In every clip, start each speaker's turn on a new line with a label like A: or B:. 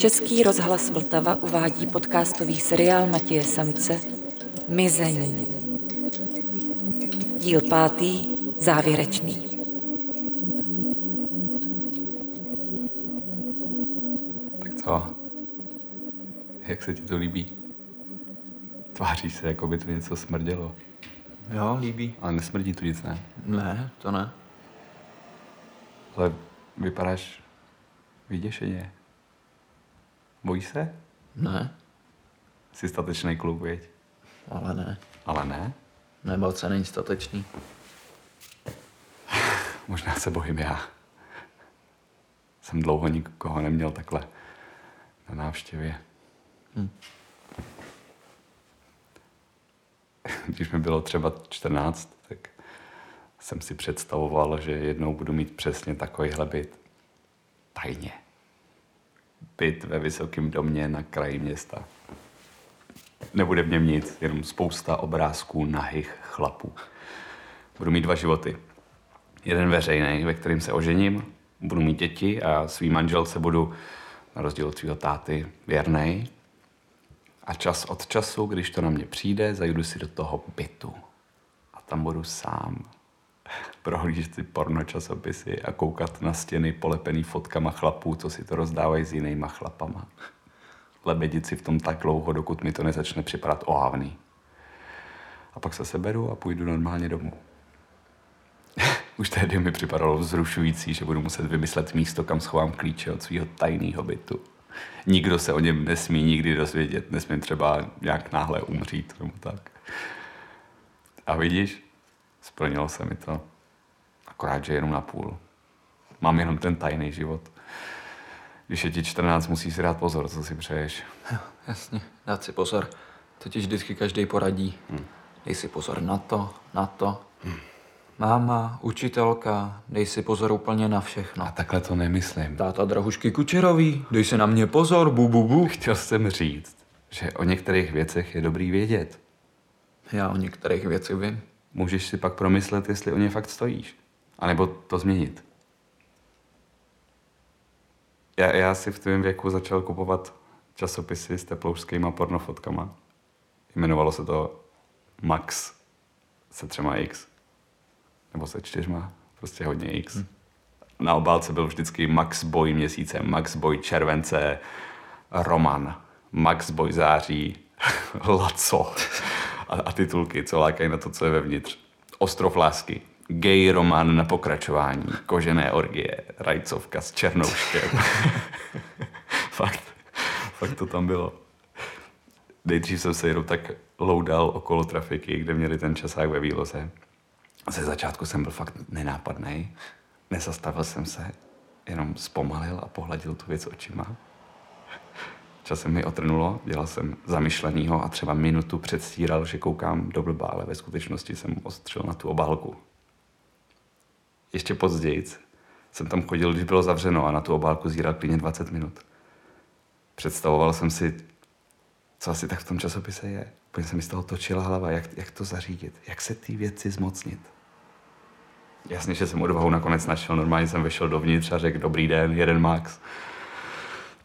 A: Český rozhlas Vltava uvádí podcastový seriál Matěje Samce Mizení. Díl pátý, závěrečný.
B: Tak co? Jak se ti to líbí? Tváří se, jako by tu něco smrdělo.
C: Jo, líbí.
B: Ale nesmrdí tu nic, ne?
C: Ne, to ne.
B: Ale vypadáš vyděšeně. Bojíš se?
C: Ne,
B: Jsi statečný kluk, viď?
C: ale ne.
B: Ale ne.
C: Nebát se není statečný.
B: Možná se bojím já. Jsem dlouho nikoho neměl takhle na návštěvě.
C: Hm.
B: Když mi bylo třeba 14, tak jsem si představoval, že jednou budu mít přesně takovýhle byt. Tajně. Byt ve vysokém domě na kraji města. Nebude v něm nic, jenom spousta obrázků nahých chlapů. Budu mít dva životy. Jeden veřejný, ve kterým se ožením, budu mít děti a svý manželce budu, na rozdíl od svého táty, věrnej. A čas od času, když to na mě přijde, zajdu si do toho bytu. A tam budu sám. Prohlížet si porno časopisy a koukat na stěny polepený fotkama chlapů, co si to rozdávají s jinýma chlapama. Lebedit si v tom tak dlouho, dokud mi to nezačne připadat ohavný. A pak se seberu a půjdu normálně domů. Už tehdy mi připadalo vzrušující, že budu muset vymyslet místo, kam schovám klíče od svého tajného bytu. Nikdo se o něm nesmí nikdy dozvědět, nesmím třeba nějak náhle umřít nebo tak. A vidíš, splnilo se mi to. Akorát, že jenom na půl. Mám jenom ten tajný život. Když je ti 14, musíš si dát pozor, co si přeješ.
C: Jo, jasně, dát si pozor. To ti vždycky každý poradí.
B: Hm.
C: Dej si pozor na to, na to. Máma, učitelka, dej si pozor úplně na všechno.
B: A takhle to nemyslím.
C: Táta Drahušky Kučerový, dej si na mě pozor, bu, bu, bu.
B: Chtěl jsem říct, že o některých věcech je dobrý vědět.
C: Já o některých věcech vím.
B: Můžeš si pak promyslet, jestli o ně fakt stojíš. A nebo to změnit. Já, já si v tvém věku začal kupovat časopisy s teploušskýma pornofotkama. Jmenovalo se to Max se třema X. Nebo se čtyřma. Prostě hodně X. Hmm. Na obálce byl vždycky Max Boy měsíce, Max Boy července, Roman, Max Boy září, Laco a, a titulky, co lákají na to, co je vevnitř. Ostrov lásky, gay román na pokračování, kožené orgie, rajcovka s černouškem. fakt, fakt to tam bylo. Nejdřív jsem se jenom tak loudal okolo trafiky, kde měli ten časák ve výloze. Ze začátku jsem byl fakt nenápadný. Nezastavil jsem se, jenom zpomalil a pohladil tu věc očima. Časem mi otrnulo, dělal jsem zamyšlenýho a třeba minutu předstíral, že koukám do blba, ale ve skutečnosti jsem ostřil na tu obálku. Ještě později jsem tam chodil, když bylo zavřeno a na tu obálku zíral klidně 20 minut. Představoval jsem si, co asi tak v tom časopise je. Úplně se mi z toho točila hlava, jak, jak to zařídit, jak se ty věci zmocnit. Jasně, že jsem odvahu nakonec našel, normálně jsem vešel dovnitř a řekl dobrý den, jeden max.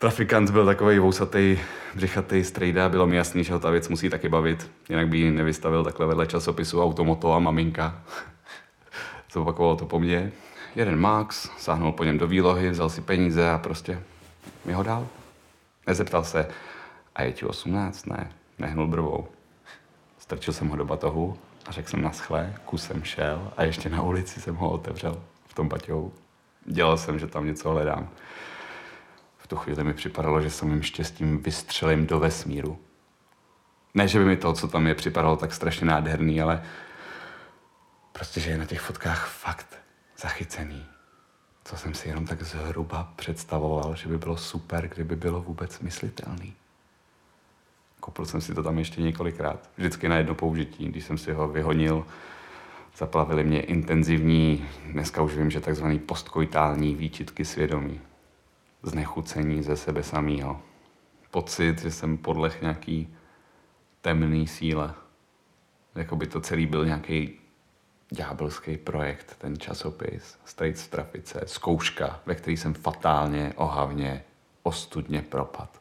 B: Trafikant byl takový vousatý, břichatý strejda, bylo mi jasný, že ho ta věc musí taky bavit, jinak by ji nevystavil takhle vedle časopisu Automoto a maminka. Zopakoval to po mně. Jeden Max, sáhnul po něm do výlohy, vzal si peníze a prostě mi ho dal. Nezeptal se, a je ti 18? Ne, nehnul brvou. Strčil jsem ho do batohu a řekl jsem naschle, kusem šel a ještě na ulici jsem ho otevřel v tom baťohu. Dělal jsem, že tam něco hledám. V tu chvíli mi připadalo, že jim štěstím vystřelím do vesmíru. Ne, že by mi to, co tam je, připadalo tak strašně nádherný, ale prostě, že je na těch fotkách fakt zachycený. Co jsem si jenom tak zhruba představoval, že by bylo super, kdyby bylo vůbec myslitelný. Kopl jsem si to tam ještě několikrát. Vždycky na jedno použití. Když jsem si ho vyhonil, zaplavili mě intenzivní, dneska už vím, že takzvaný postkoitální výčitky svědomí. Znechucení ze sebe samého. Pocit, že jsem podlech nějaký temný síle. Jako by to celý byl nějaký ďábelský projekt, ten časopis, Straight z trafice, zkouška, ve který jsem fatálně, ohavně, ostudně propad.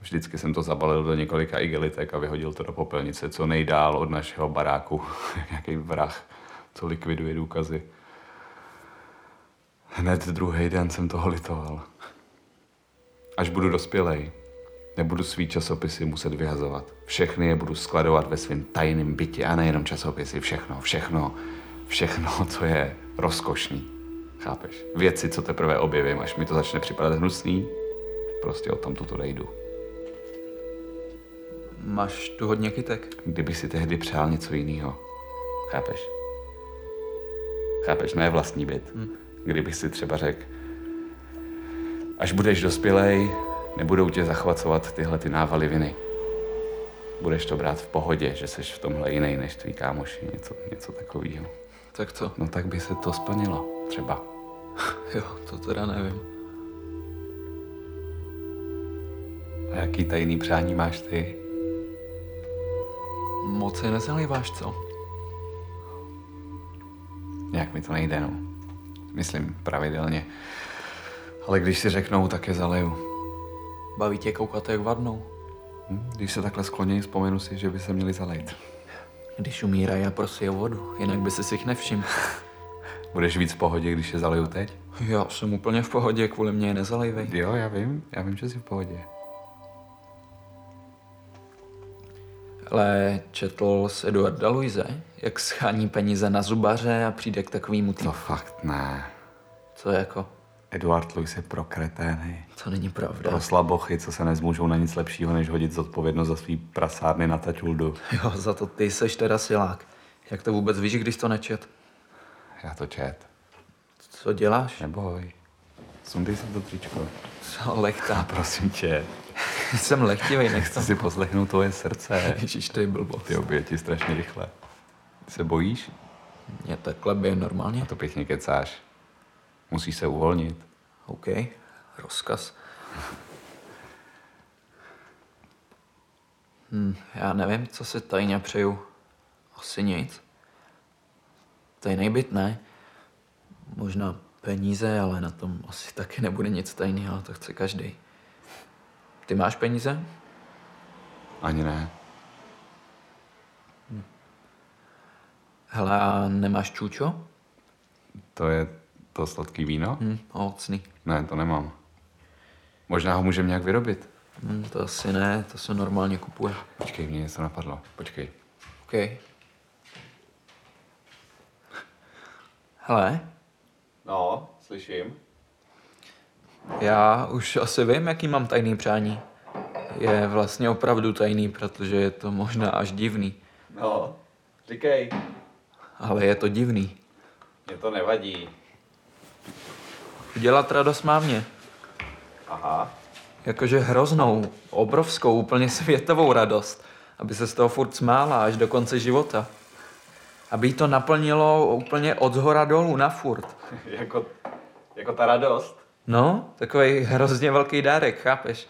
B: Vždycky jsem to zabalil do několika igelitek a vyhodil to do popelnice, co nejdál od našeho baráku. Nějaký vrah, co likviduje důkazy. Hned druhý den jsem toho litoval. Až budu dospělej, nebudu svý časopisy muset vyhazovat. Všechny je budu skladovat ve svém tajném bytě a nejenom časopisy, všechno, všechno, všechno, co je rozkošný. Chápeš? Věci, co teprve objevím, až mi to začne připadat hnusný, prostě o tom tuto jdu.
C: Máš tu hodně kytek?
B: Kdyby si tehdy přál něco jiného. Chápeš? Chápeš, ne vlastní byt. Hmm. Kdybych si třeba řekl, až budeš dospělej, nebudou tě zachvacovat tyhle ty návaly viny. Budeš to brát v pohodě, že jsi v tomhle jiný než tvý kámoši, něco, něco takového.
C: Tak co?
B: No tak by se to splnilo, třeba.
C: Jo, to teda nevím.
B: A jaký tajný přání máš ty?
C: Moc se nezalíváš, co?
B: Nějak mi to nejde, no. Myslím pravidelně. Ale když si řeknou, tak je zaleju.
C: Baví tě koukat, jak vadnou?
B: Hm? Když se takhle skloněji, vzpomenu si, že by se měli zalejt.
C: Když umírají a prosí o vodu, jinak by si jich nevšiml.
B: Budeš víc v pohodě, když je zaleju teď?
C: Já jsem úplně v pohodě, kvůli mě je nezalejvej.
B: Jo, já vím, já vím, že jsi v pohodě.
C: Ale četl z Eduarda Luise, jak schání peníze na zubaře a přijde k takovýmu
B: To
C: týmu.
B: fakt ne.
C: Co jako?
B: Eduard Luis je pro kretény.
C: To není pravda.
B: Pro slabochy, co se nezmůžou na nic lepšího, než hodit zodpovědnost za svý prasárny na tačuldu.
C: Jo, za to ty seš teda silák. Jak to vůbec víš, když to nečet?
B: Já to čet.
C: Co děláš?
B: Neboj. Sundej si to tričko.
C: Co lechtá?
B: Prosím tě.
C: Jsem lechtivej, nechci.
B: Chci si poslechnout tvoje srdce.
C: Ježíš, to je blbost.
B: Ty oběti strašně rychle. Ty se bojíš?
C: Mě takhle by normálně.
B: A to pěkně kecáš. Musíš se uvolnit.
C: OK, rozkaz. Hm, já nevím, co si tajně přeju. Asi nic. Tajný byt ne. Možná peníze, ale na tom asi taky nebude nic tajného, to chce každý. Ty máš peníze?
B: Ani ne.
C: Hele, a nemáš čůčo?
B: To je to sladký víno?
C: Hm, ovocný.
B: Ne, to nemám. Možná ho můžeme nějak vyrobit.
C: Hm, to asi ne, to se normálně kupuje.
B: Počkej, mě něco napadlo. Počkej.
C: OK. Hele,
B: No, slyším.
C: Já už asi vím, jaký mám tajný přání. Je vlastně opravdu tajný, protože je to možná až divný.
B: No, říkej.
C: Ale je to divný.
B: Mě to nevadí.
C: Udělat radost mámě.
B: Aha.
C: Jakože hroznou, obrovskou, úplně světovou radost. Aby se z toho furt smála až do konce života. Aby jí to naplnilo úplně od zhora dolů na furt.
B: jako, jako ta radost.
C: No, takový hrozně velký dárek, chápeš?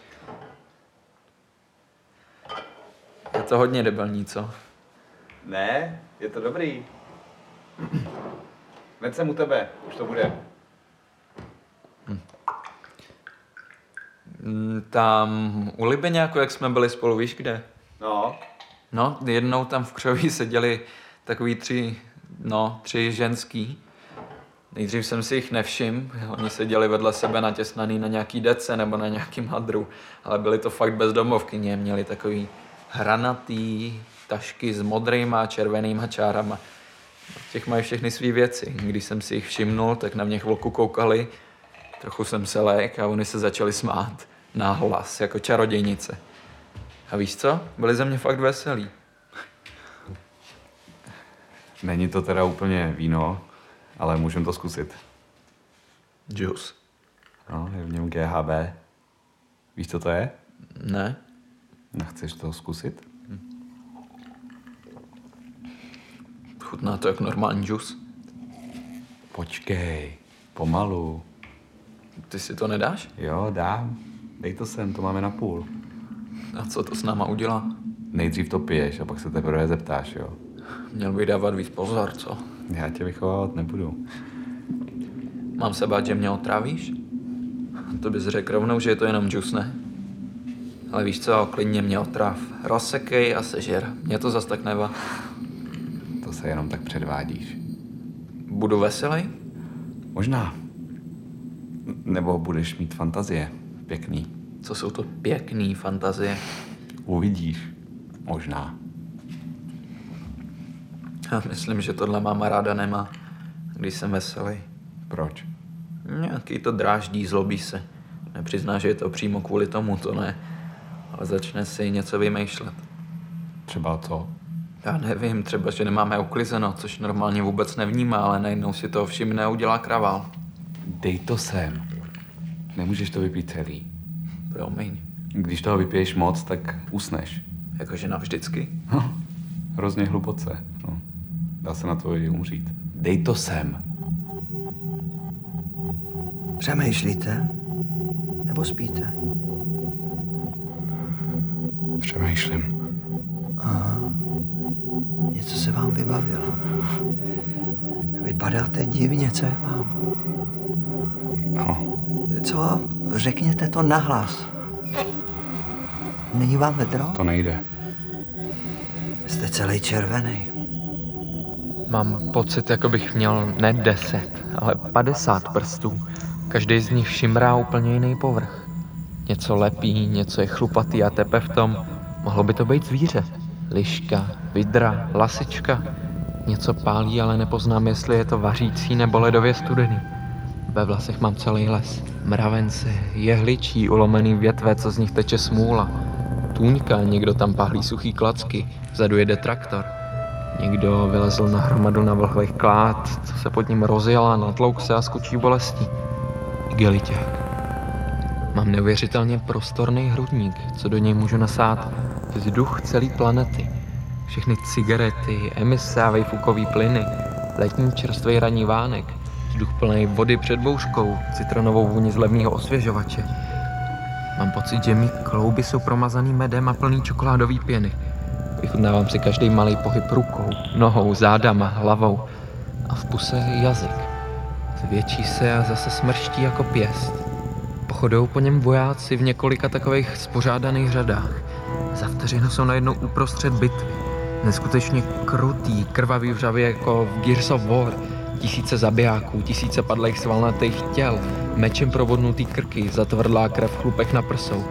C: Je to hodně debilní, co?
B: Ne, je to dobrý. Hned jsem u tebe, už to bude.
C: Mm, Tam u Libeňáku, jak jsme byli spolu, víš kde?
B: No,
C: No, jednou tam v křoví seděli takový tři, no, tři ženský. Nejdřív jsem si jich nevšiml, oni seděli vedle sebe natěsnaný na nějaký dece nebo na nějakým hadru, ale byli to fakt bezdomovkyně, měli takový hranatý tašky s modrýma a červenýma čárama. Těch mají všechny své věci. Když jsem si jich všimnul, tak na mě chvilku koukali, trochu jsem se lék a oni se začali smát. Náhlas, jako čarodějnice. A víš co? Byli ze mě fakt veselí.
B: není to teda úplně víno, ale můžeme to zkusit.
C: Juice.
B: No, je v něm GHB. Víš, co to je?
C: Ne?
B: No, chceš to zkusit?
C: Chutná to jako normální džus.
B: Počkej, pomalu.
C: Ty si to nedáš?
B: Jo, dám. Dej to sem, to máme na půl.
C: A co to s náma udělá?
B: Nejdřív to piješ a pak se teprve zeptáš, jo.
C: Měl by dávat víc pozor, co?
B: Já tě vychovávat nebudu.
C: Mám se bát, že mě otrávíš? To bys řekl rovnou, že je to jenom džus, ne? Ale víš co, klidně mě otráv. Rozsekej a sežer. Mě to zas tak neva.
B: To se jenom tak předvádíš.
C: Budu veselý?
B: Možná. Nebo budeš mít fantazie. Pěkný.
C: Co jsou to pěkný fantazie?
B: Uvidíš. Možná.
C: Já myslím, že tohle máma ráda nemá, když jsem veselý.
B: Proč?
C: Nějaký to dráždí, zlobí se. Nepřizná, že je to přímo kvůli tomu, to ne. Ale začne si něco vymýšlet.
B: Třeba co?
C: Já nevím, třeba, že nemáme uklizeno, což normálně vůbec nevnímá, ale najednou si to všimne a udělá kravál.
B: Dej to sem. Nemůžeš to vypít celý.
C: Promiň.
B: Když toho vypiješ moc, tak usneš.
C: Jakože navždycky.
B: No, hrozně hluboce. No. Dá se na to i umřít. Dej to sem.
D: Přemýšlíte? Nebo spíte?
B: Přemýšlím.
D: Něco se vám vybavilo. Vypadáte divně, co je vám?
B: No,
D: Co? Řekněte to nahlas. Není vám vedro?
B: to nejde.
D: Jste celý červený.
E: Mám pocit, jako bych měl ne 10, ale 50 prstů. Každý z nich šimrá úplně jiný povrch. Něco lepí, něco je chlupatý a tepe v tom. Mohlo by to být zvíře. Liška, vidra, lasička. Něco pálí, ale nepoznám, jestli je to vařící nebo ledově studený. Ve vlasech mám celý les. Mravence, jehličí, ulomený větve, co z nich teče smůla. Tůňka, někdo tam pahlí suchý klacky, vzadu jede traktor. Někdo vylezl na hromadu na vlhlých klád, co se pod ním rozjela, natlouk se a skočí bolestí. Igeliťák. Mám neuvěřitelně prostorný hrudník, co do něj můžu nasát vzduch celé planety. Všechny cigarety, emise a vejfukový plyny, letní čerstvý ranní vánek, vzduch plný vody před bouškou, citronovou vůni z levného osvěžovače. Mám pocit, že mý klouby jsou promazaný medem a plný čokoládový pěny. Vychutnávám si každý malý pohyb rukou, nohou, zádama, hlavou a v puse jazyk. Zvětší se a zase smrští jako pěst. Pochodou po něm vojáci v několika takových spořádaných řadách. Za vteřinu jsou najednou uprostřed bitvy. Neskutečně krutý, krvavý vřavy jako v Gears of War. Tisíce zabijáků, tisíce padlých svalnatých těl, mečem provodnutý krky, zatvrdlá krev v chlupech na prsou.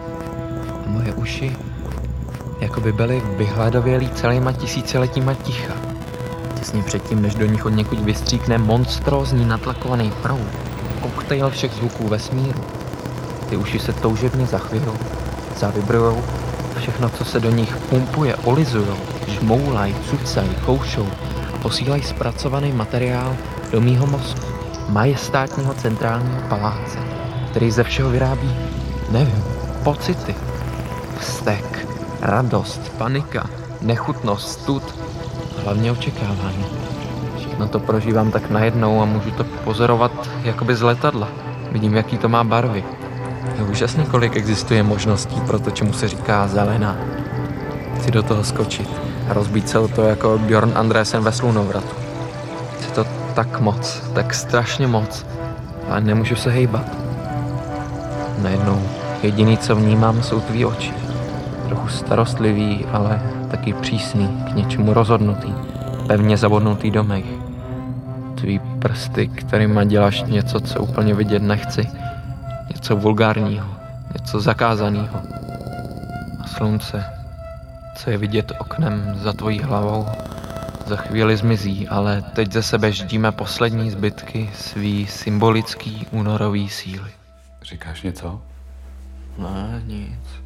E: A moje uši jako by byly vyhladovělý celýma tisíciletíma ticha. Těsně předtím, než do nich od někud vystříkne monstrózní natlakovaný proud, koktejl všech zvuků vesmíru. Ty uši se toužebně zachvějou, zavibrujou, všechno, co se do nich pumpuje, olizujou, žmoulaj, cucaj, koušou a posílají zpracovaný materiál do mýho mozku, majestátního centrálního paláce, který ze všeho vyrábí, nevím, pocity, vztek, radost, panika, nechutnost, stud, hlavně očekávání. Všechno to prožívám tak najednou a můžu to pozorovat jakoby z letadla. Vidím, jaký to má barvy. Je úžasný, kolik existuje možností pro to, čemu se říká zelená. Chci do toho skočit a rozbít se to jako Bjorn Andresen ve slunovratu. Chci to tak moc, tak strašně moc, ale nemůžu se hejbat. Najednou jediný, co vnímám, jsou tvý oči. Trochu starostlivý, ale taky přísný, k něčemu rozhodnutý, pevně zabodnutý do mých. Tvý prsty, kterýma děláš něco, co úplně vidět nechci. Něco vulgárního, něco zakázaného. A slunce, co je vidět oknem za tvojí hlavou, za chvíli zmizí, ale teď ze sebe ždíme poslední zbytky svý symbolický únorový síly.
B: Říkáš něco?
C: Ne, nic.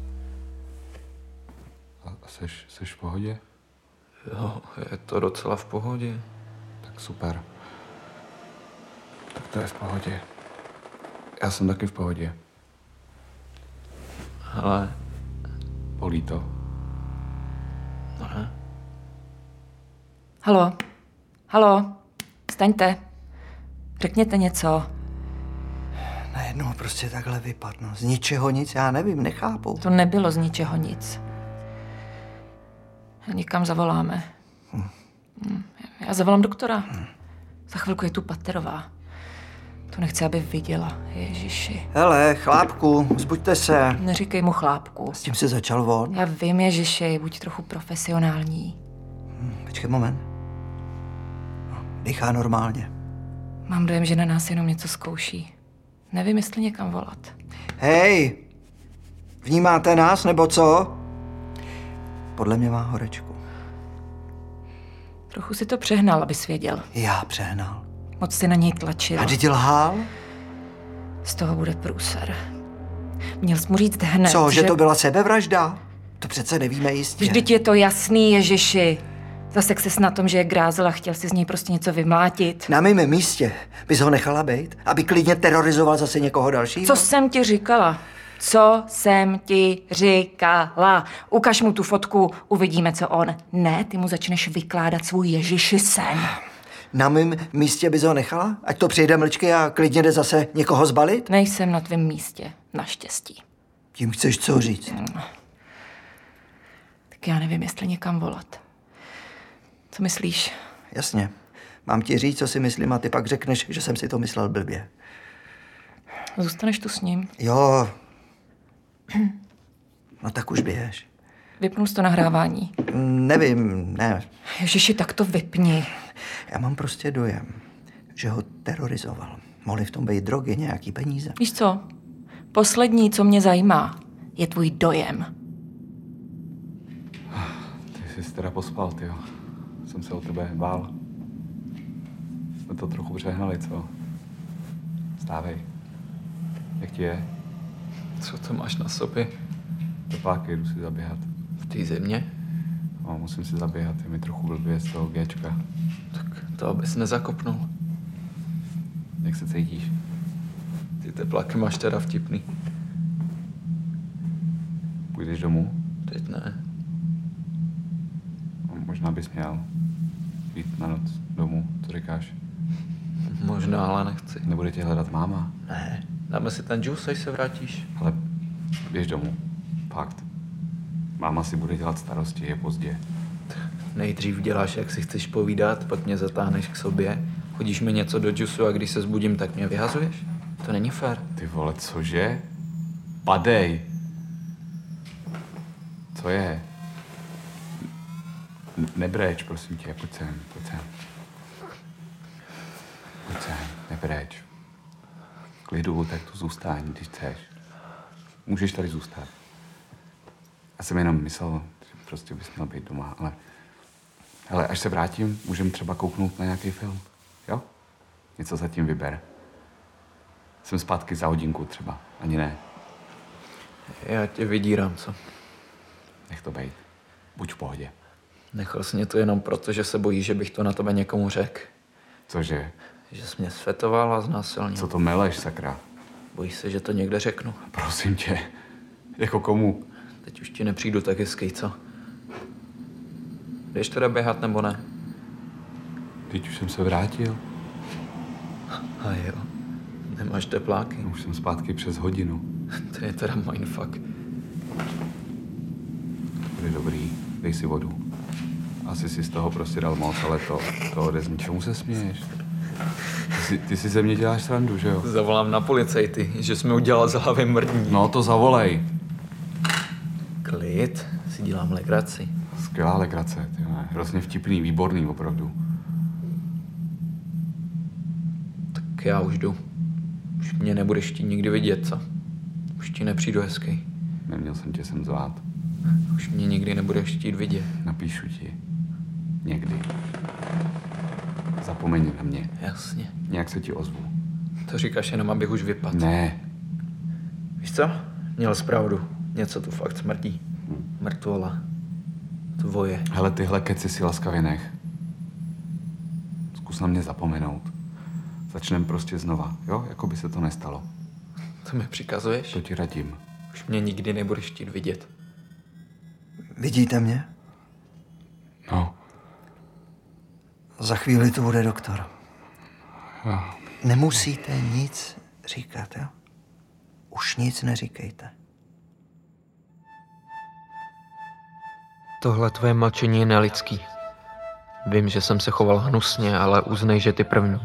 B: Seš, seš v pohodě?
C: Jo, je to docela v pohodě.
B: Tak super. Tak to je v pohodě. Já jsem taky v pohodě.
C: Ale,
B: Bolí to.
C: no ne.
A: Halo? Halo? Staňte. Řekněte něco.
D: Najednou prostě takhle vypadnu. Z ničeho nic, já nevím, nechápu.
A: To nebylo z ničeho nic. Někam zavoláme. Hm, Já zavolám doktora. Za chvilku je tu Paterová. To nechci, aby viděla. Ježiši.
D: Hele, chlápku, zbuďte se.
A: Neříkej mu chlápku.
D: S tím si začal on.
A: Já vím, Ježiši, buď trochu profesionální.
D: Počkej moment. Dýchá normálně.
A: Mám dojem, že na nás jenom něco zkouší. Nevím, jestli někam volat.
D: Hej! Vnímáte nás, nebo co? Podle mě má horečku.
A: Trochu si to přehnal, abys věděl.
D: Já přehnal.
A: Moc si na něj tlačil.
D: A ty lhal?
A: Z toho bude průser. Měl jsi mu říct hned,
D: Co, že to byla sebevražda? To přece nevíme jistě.
A: Vždyť je to jasný, Ježiši. Zasek se na tom, že je grázel a chtěl si z něj prostě něco vymlátit.
D: Na mém místě bys ho nechala být, aby klidně terorizoval zase někoho dalšího?
A: Co jsem ti říkala? Co jsem ti říkala? Ukaž mu tu fotku, uvidíme, co on. Ne, ty mu začneš vykládat svůj Ježiši sen.
D: Na mém místě bys ho nechala? Ať to přijde mlčky a klidně jde zase někoho zbalit?
A: Nejsem na tvém místě, naštěstí.
D: Tím chceš co říct?
A: Tak já nevím, jestli někam volat. Co myslíš?
D: Jasně. Mám ti říct, co si myslím a ty pak řekneš, že jsem si to myslel blbě.
A: Zůstaneš tu s ním?
D: Jo. Tak už běž.
A: Vypnul jsi to nahrávání.
D: Nevím, ne.
A: Ježiši, tak to vypni.
D: Já mám prostě dojem, že ho terorizoval. Mohly v tom být drogy, nějaký peníze.
A: Víš co? Poslední, co mě zajímá, je tvůj dojem.
B: Ty jsi teda pospal, ty Jsem se o tebe bál. Jsme to trochu přehnali, co? Stávej. Jak ti je?
C: Co to máš na sobě?
B: Tepláky, jdu si zaběhat.
C: V té země?
B: No, musím si zaběhat, je mi trochu blbě z toho Gčka.
C: Tak to abys nezakopnul.
B: Jak se cítíš?
C: Ty tepláky máš teda vtipný.
B: Půjdeš domů?
C: Teď ne.
B: No, možná bys měl jít na noc domů, co říkáš?
C: Možná, ale nechci.
B: Nebude tě hledat máma,
C: Ne. Dáme si ten juice, až se vrátíš.
B: ale běž domů. Fakt. Máma si bude dělat starosti, je pozdě.
C: Nejdřív děláš, jak si chceš povídat, pak mě zatáhneš k sobě, chodíš mi něco do džusu a když se zbudím, tak mě vyhazuješ? To není fér.
B: Ty vole, cože? Padej! Co je? Nebreč, prosím tě, pojď sem, pojď sem. Pojď sem, nebreč. Klidu, tak tu zůstaň, když chceš. Můžeš tady zůstat. Já jsem jenom myslel, že prostě bys měl být doma, ale... Ale až se vrátím, můžeme třeba kouknout na nějaký film, jo? Něco zatím vyber. Jsem zpátky za hodinku třeba, ani ne.
C: Já tě vydírám, co?
B: Nech to bejt. Buď v pohodě.
C: Nechal jsi mě to jenom proto, že se bojíš, že bych to na tebe někomu řekl.
B: Cože?
C: Že jsi mě sfetoval a znásilnil.
B: Co to meleš, sakra?
C: Bojíš se, že to někde řeknu.
B: Prosím tě. Jako komu?
C: Teď už ti nepřijdu tak hezký, co? Jdeš teda běhat nebo ne?
B: Teď už jsem se vrátil.
C: A jo. Nemáš tepláky.
B: Už jsem zpátky přes hodinu.
C: To je teda mindfuck.
B: Bude dobrý, dej si vodu. Asi si z toho prostě dal moc, ale to, to odezní. Čemu se směješ? Ty si, ty si ze mě děláš srandu, že jo?
C: Zavolám na policajty, že jsi mi udělal z hlavy mrdní.
B: No to zavolej.
C: Klid, si dělám legraci.
B: Skvělá legrace, ty vole. Hrozně vtipný, výborný, opravdu.
C: Tak já už jdu. Už mě nebudeš chtít nikdy vidět, co? Už ti nepřijdu hezký.
B: Neměl jsem tě sem zvát.
C: Už mě nikdy nebudeš chtít vidět.
B: Napíšu ti. Někdy. Zapomeň na mě.
C: Jasně.
B: Nějak se ti ozvu.
C: To říkáš jenom, abych už vypadl.
B: Ne,
C: Víš co? Měl jsi pravdu. Něco tu fakt smrdí. Mrtvola. Tvoje.
B: hele, tyhle keci si laskavě nech. Zkus na mě zapomenout. Začneme prostě znova, jo? Jako by se to nestalo.
C: To mi přikazuješ?
B: To ti radím.
C: Už mě nikdy nebudeš chtít vidět.
D: Vidíte mě?
B: No,
D: Za chvíli tu bude doktor. Nemusíte nic říkat, jo? Už nic neříkejte.
E: Tohle tvoje mlčení je nelidský. Vím, že jsem se choval hnusně, ale uznej, že ty první.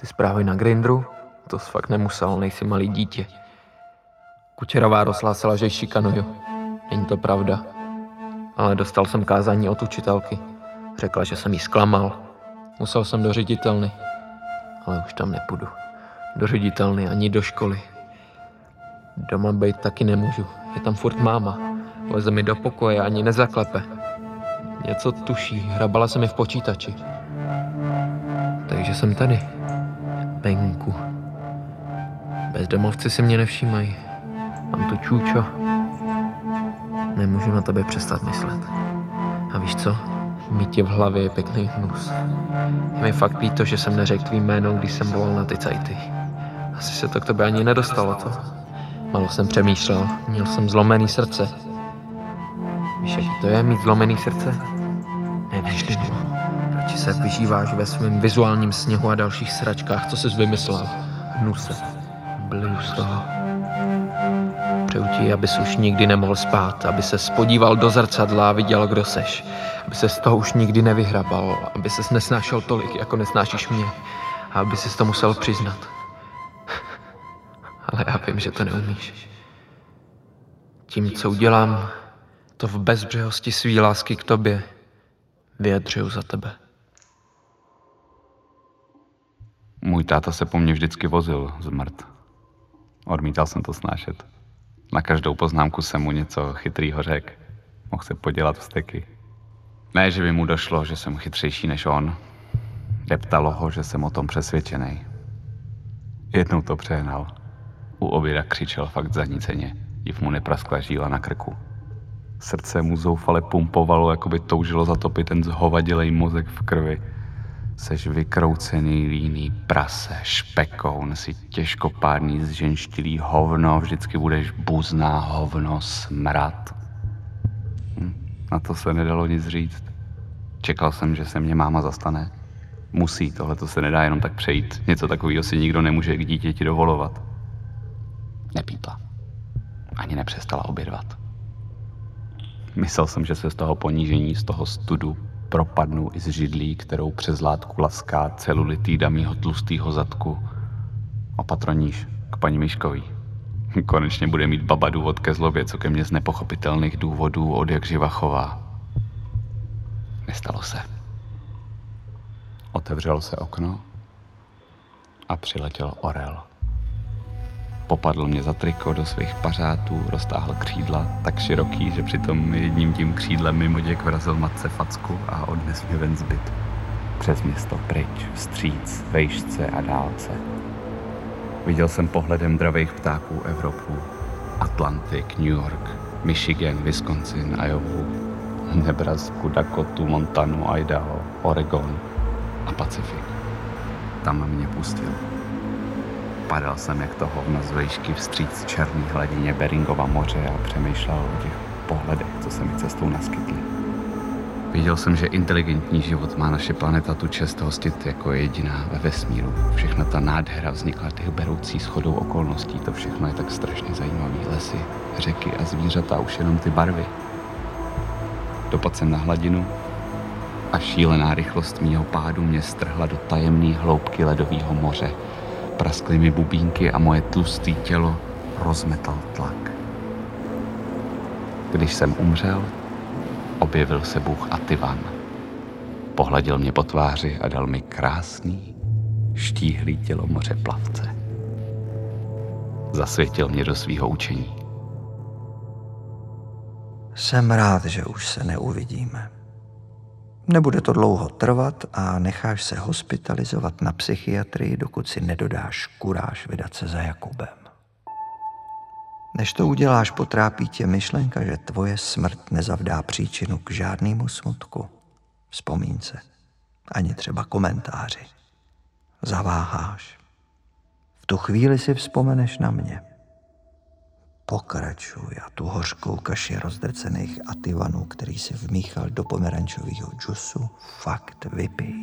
E: Ty zprávy na Grindru To jsi fakt nemusel, nejsi malý dítě. Kučerová rozhlásila, že šikanuju. Není to pravda. Ale dostal jsem kázání od učitelky. Řekla, že jsem jí zklamal. Musel jsem do ředitelny. Ale už tam nepůjdu. Do ředitelny ani do školy. Doma být taky nemůžu. Je tam furt máma. Leze mi do pokoje, ani nezaklepe. Něco tuší, hrabala se mi v počítači. Takže jsem tady. Venku. Bezdomovci si mě nevšímají. Mám tu čůčo. Nemůžu na tebe přestat myslet. A víš co? Mít tě v hlavě je pěkný hnus. Je mi fakt líto, že jsem neřekl tvý jméno, když jsem volal na ty cajty. Asi se to k tobě ani nedostalo, co? Malo jsem přemýšlel, měl jsem zlomený srdce. Víš, jak to je mít zlomený srdce? Nevíš, Radši se vyžíváš ve svém vizuálním sněhu a dalších sračkách, co jsi vymyslel. Hnuse. Bliju z toho. Přeju ti, abys už nikdy nemohl spát, aby se spodíval do zrcadla a viděl, kdo seš. Aby se z toho už nikdy nevyhrabal, aby ses nesnášel tolik, jako nesnášíš mě. A aby si to musel přiznat. Ale já vím, že to neumíš. Tím, co udělám, to v bezbřehosti svý lásky k tobě vyjadřuju za tebe.
B: Můj táta se po mně vždycky vozil zmrt. Odmítal jsem to snášet. Na každou poznámku jsem mu něco chytrýho řekl. Mohl se podělat vsteky. Ne, že by mu došlo, že jsem chytřejší než on. Deptalo ho, že jsem o tom přesvědčený. Jednou to přehnal. U oběda křičel fakt zaníceně. Div mu nepraskla žíla na krku. Srdce mu zoufale pumpovalo, jako by toužilo zatopit ten zhovadilej mozek v krvi. Seš vykroucený, líný prase, špekoun, si těžkopádný zženštilý hovno, vždycky budeš buzná hovno, smrad. Hm, na to se nedalo nic říct. Čekal jsem, že se mě máma zastane. Musí, tohle to se nedá jenom tak přejít. Něco takového si nikdo nemůže k dítěti dovolovat. Nepípla. Ani nepřestala obědvat. Myslel jsem, že se z toho ponížení, z toho studu propadnu i z židlí, kterou přes látku laská celulitýda mýho tlustýho zadku. Opatroníš k paní Miškový. Konečně bude mít baba důvod ke zlobě, co ke mně z nepochopitelných důvodů od jak živa chová. Nestalo se. Otevřelo se okno a přiletěl orel. Popadl mě za triko do svých pařátů, roztáhl křídla tak široký, že přitom jedním tím křídlem mimo děk vrazil matce facku a odnes mě ven zbyt. Přes město pryč, vstříc, vejšce a dálce. Viděl jsem pohledem dravých ptáků Evropu, Atlantik, New York, Michigan, Wisconsin, Iowa, Nebrasku, Dakotu, Montanu, Idaho, Oregon a Pacifik. Tam mě pustil. Padal jsem jak to hovno z vejšky vstříc černý hladině Beringova moře a přemýšlel o těch pohledech, co se mi cestou naskytly. Viděl jsem, že inteligentní život má naše planeta tu čest hostit jako jediná ve vesmíru. Všechna ta nádhera vznikla těch beroucí schodou okolností. To všechno je tak strašně zajímavý. Lesy, řeky a zvířata, už jenom ty barvy. Dopad jsem na hladinu a šílená rychlost mýho pádu mě strhla do tajemné hloubky ledového moře. Praskly mi bubínky a moje tlustý tělo rozmetal tlak. Když jsem umřel, objevil se Bůh Ativan. Pohladil mě po tváři a dal mi krásný, štíhlý tělo moře plavce. Zasvětil mě do svýho učení.
D: Jsem rád, že už se neuvidíme. Nebude to dlouho trvat a necháš se hospitalizovat na psychiatrii, dokud si nedodáš kuráž vydat se za Jakubem. Než to uděláš, potrápí tě myšlenka, že tvoje smrt nezavdá příčinu k žádnému smutku, vzpomínce, ani třeba komentáři. Zaváháš. V tu chvíli si vzpomeneš na mě. Pokračuj a tu hořkou kaši rozdrcených ativanů, který si vmíchal do pomerančového džusu, fakt vypij.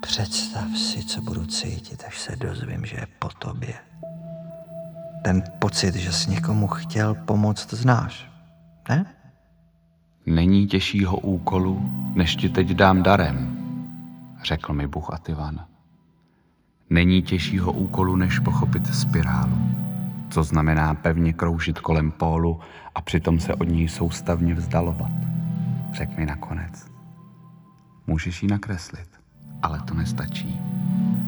D: Představ si, co budu cítit, až se dozvím, že je po tobě. Ten pocit, že jsi někomu chtěl pomoct, znáš, ne?
B: Není těžšího úkolu, než ti teď dám darem, řekl mi Bůh Ativan. Není těžšího úkolu, než pochopit spirálu, co znamená pevně kroužit kolem pólu a přitom se od něj soustavně vzdalovat. Řek mi nakonec. Můžeš ji nakreslit, ale to nestačí.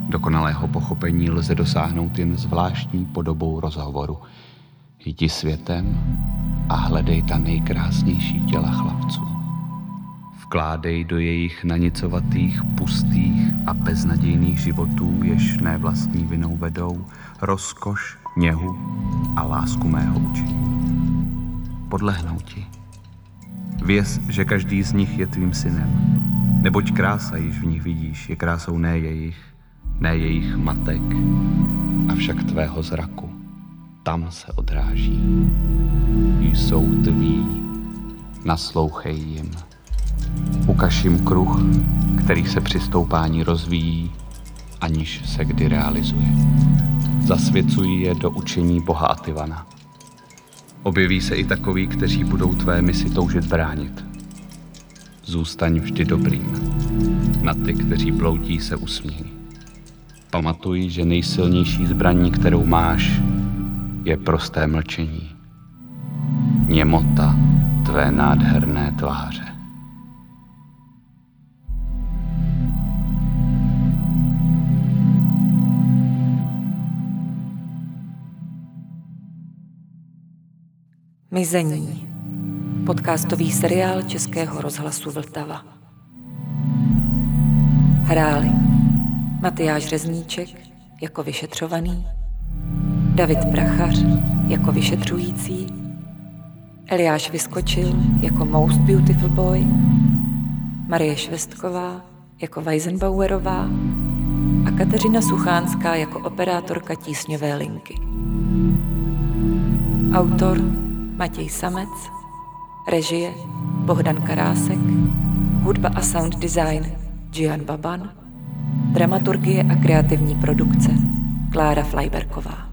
B: Dokonalého pochopení lze dosáhnout jen zvláštní podobou rozhovoru. Jdi světem a hledej ta nejkrásnější těla chlapců. Vkládej do jejich nanicovatých, pustých a beznadějných životů, jež ne vlastní vinou vedou, rozkoš, něhu a lásku mého učení. Podlehnou ti. Věz, že každý z nich je tvým synem. Neboť krása, již v nich vidíš, je krásou ne jejich, ne jejich matek, avšak tvého zraku. Tam se odráží. Jsou tví, naslouchej jim. Ukaž jim kruh, který se při stoupání rozvíjí, aniž se kdy realizuje. Zasvěcují je do učení Boha Ativana. Objeví se i takoví, kteří budou tvé misi toužit bránit. Zůstaň vždy dobrým. Na ty, kteří bloudí, se usmíj. Pamatuj, že nejsilnější zbraní, kterou máš, je prosté mlčení. Němota tvé nádherné tváře.
A: Mizení. Podcastový seriál Českého rozhlasu Vltava. Hráli Matyáš Řezníček jako vyšetřovaný, David Prachař jako vyšetřující, Eliáš Vyskočil jako Most Beautiful Boy, Marie Švestková jako Weisenbauerová a Kateřina Suchánská jako operátorka tísňové linky. Autor Matěj Samec, režie Bohdan Karásek, hudba a sound design Gian Baban, dramaturgie a kreativní produkce Klára Flajberková.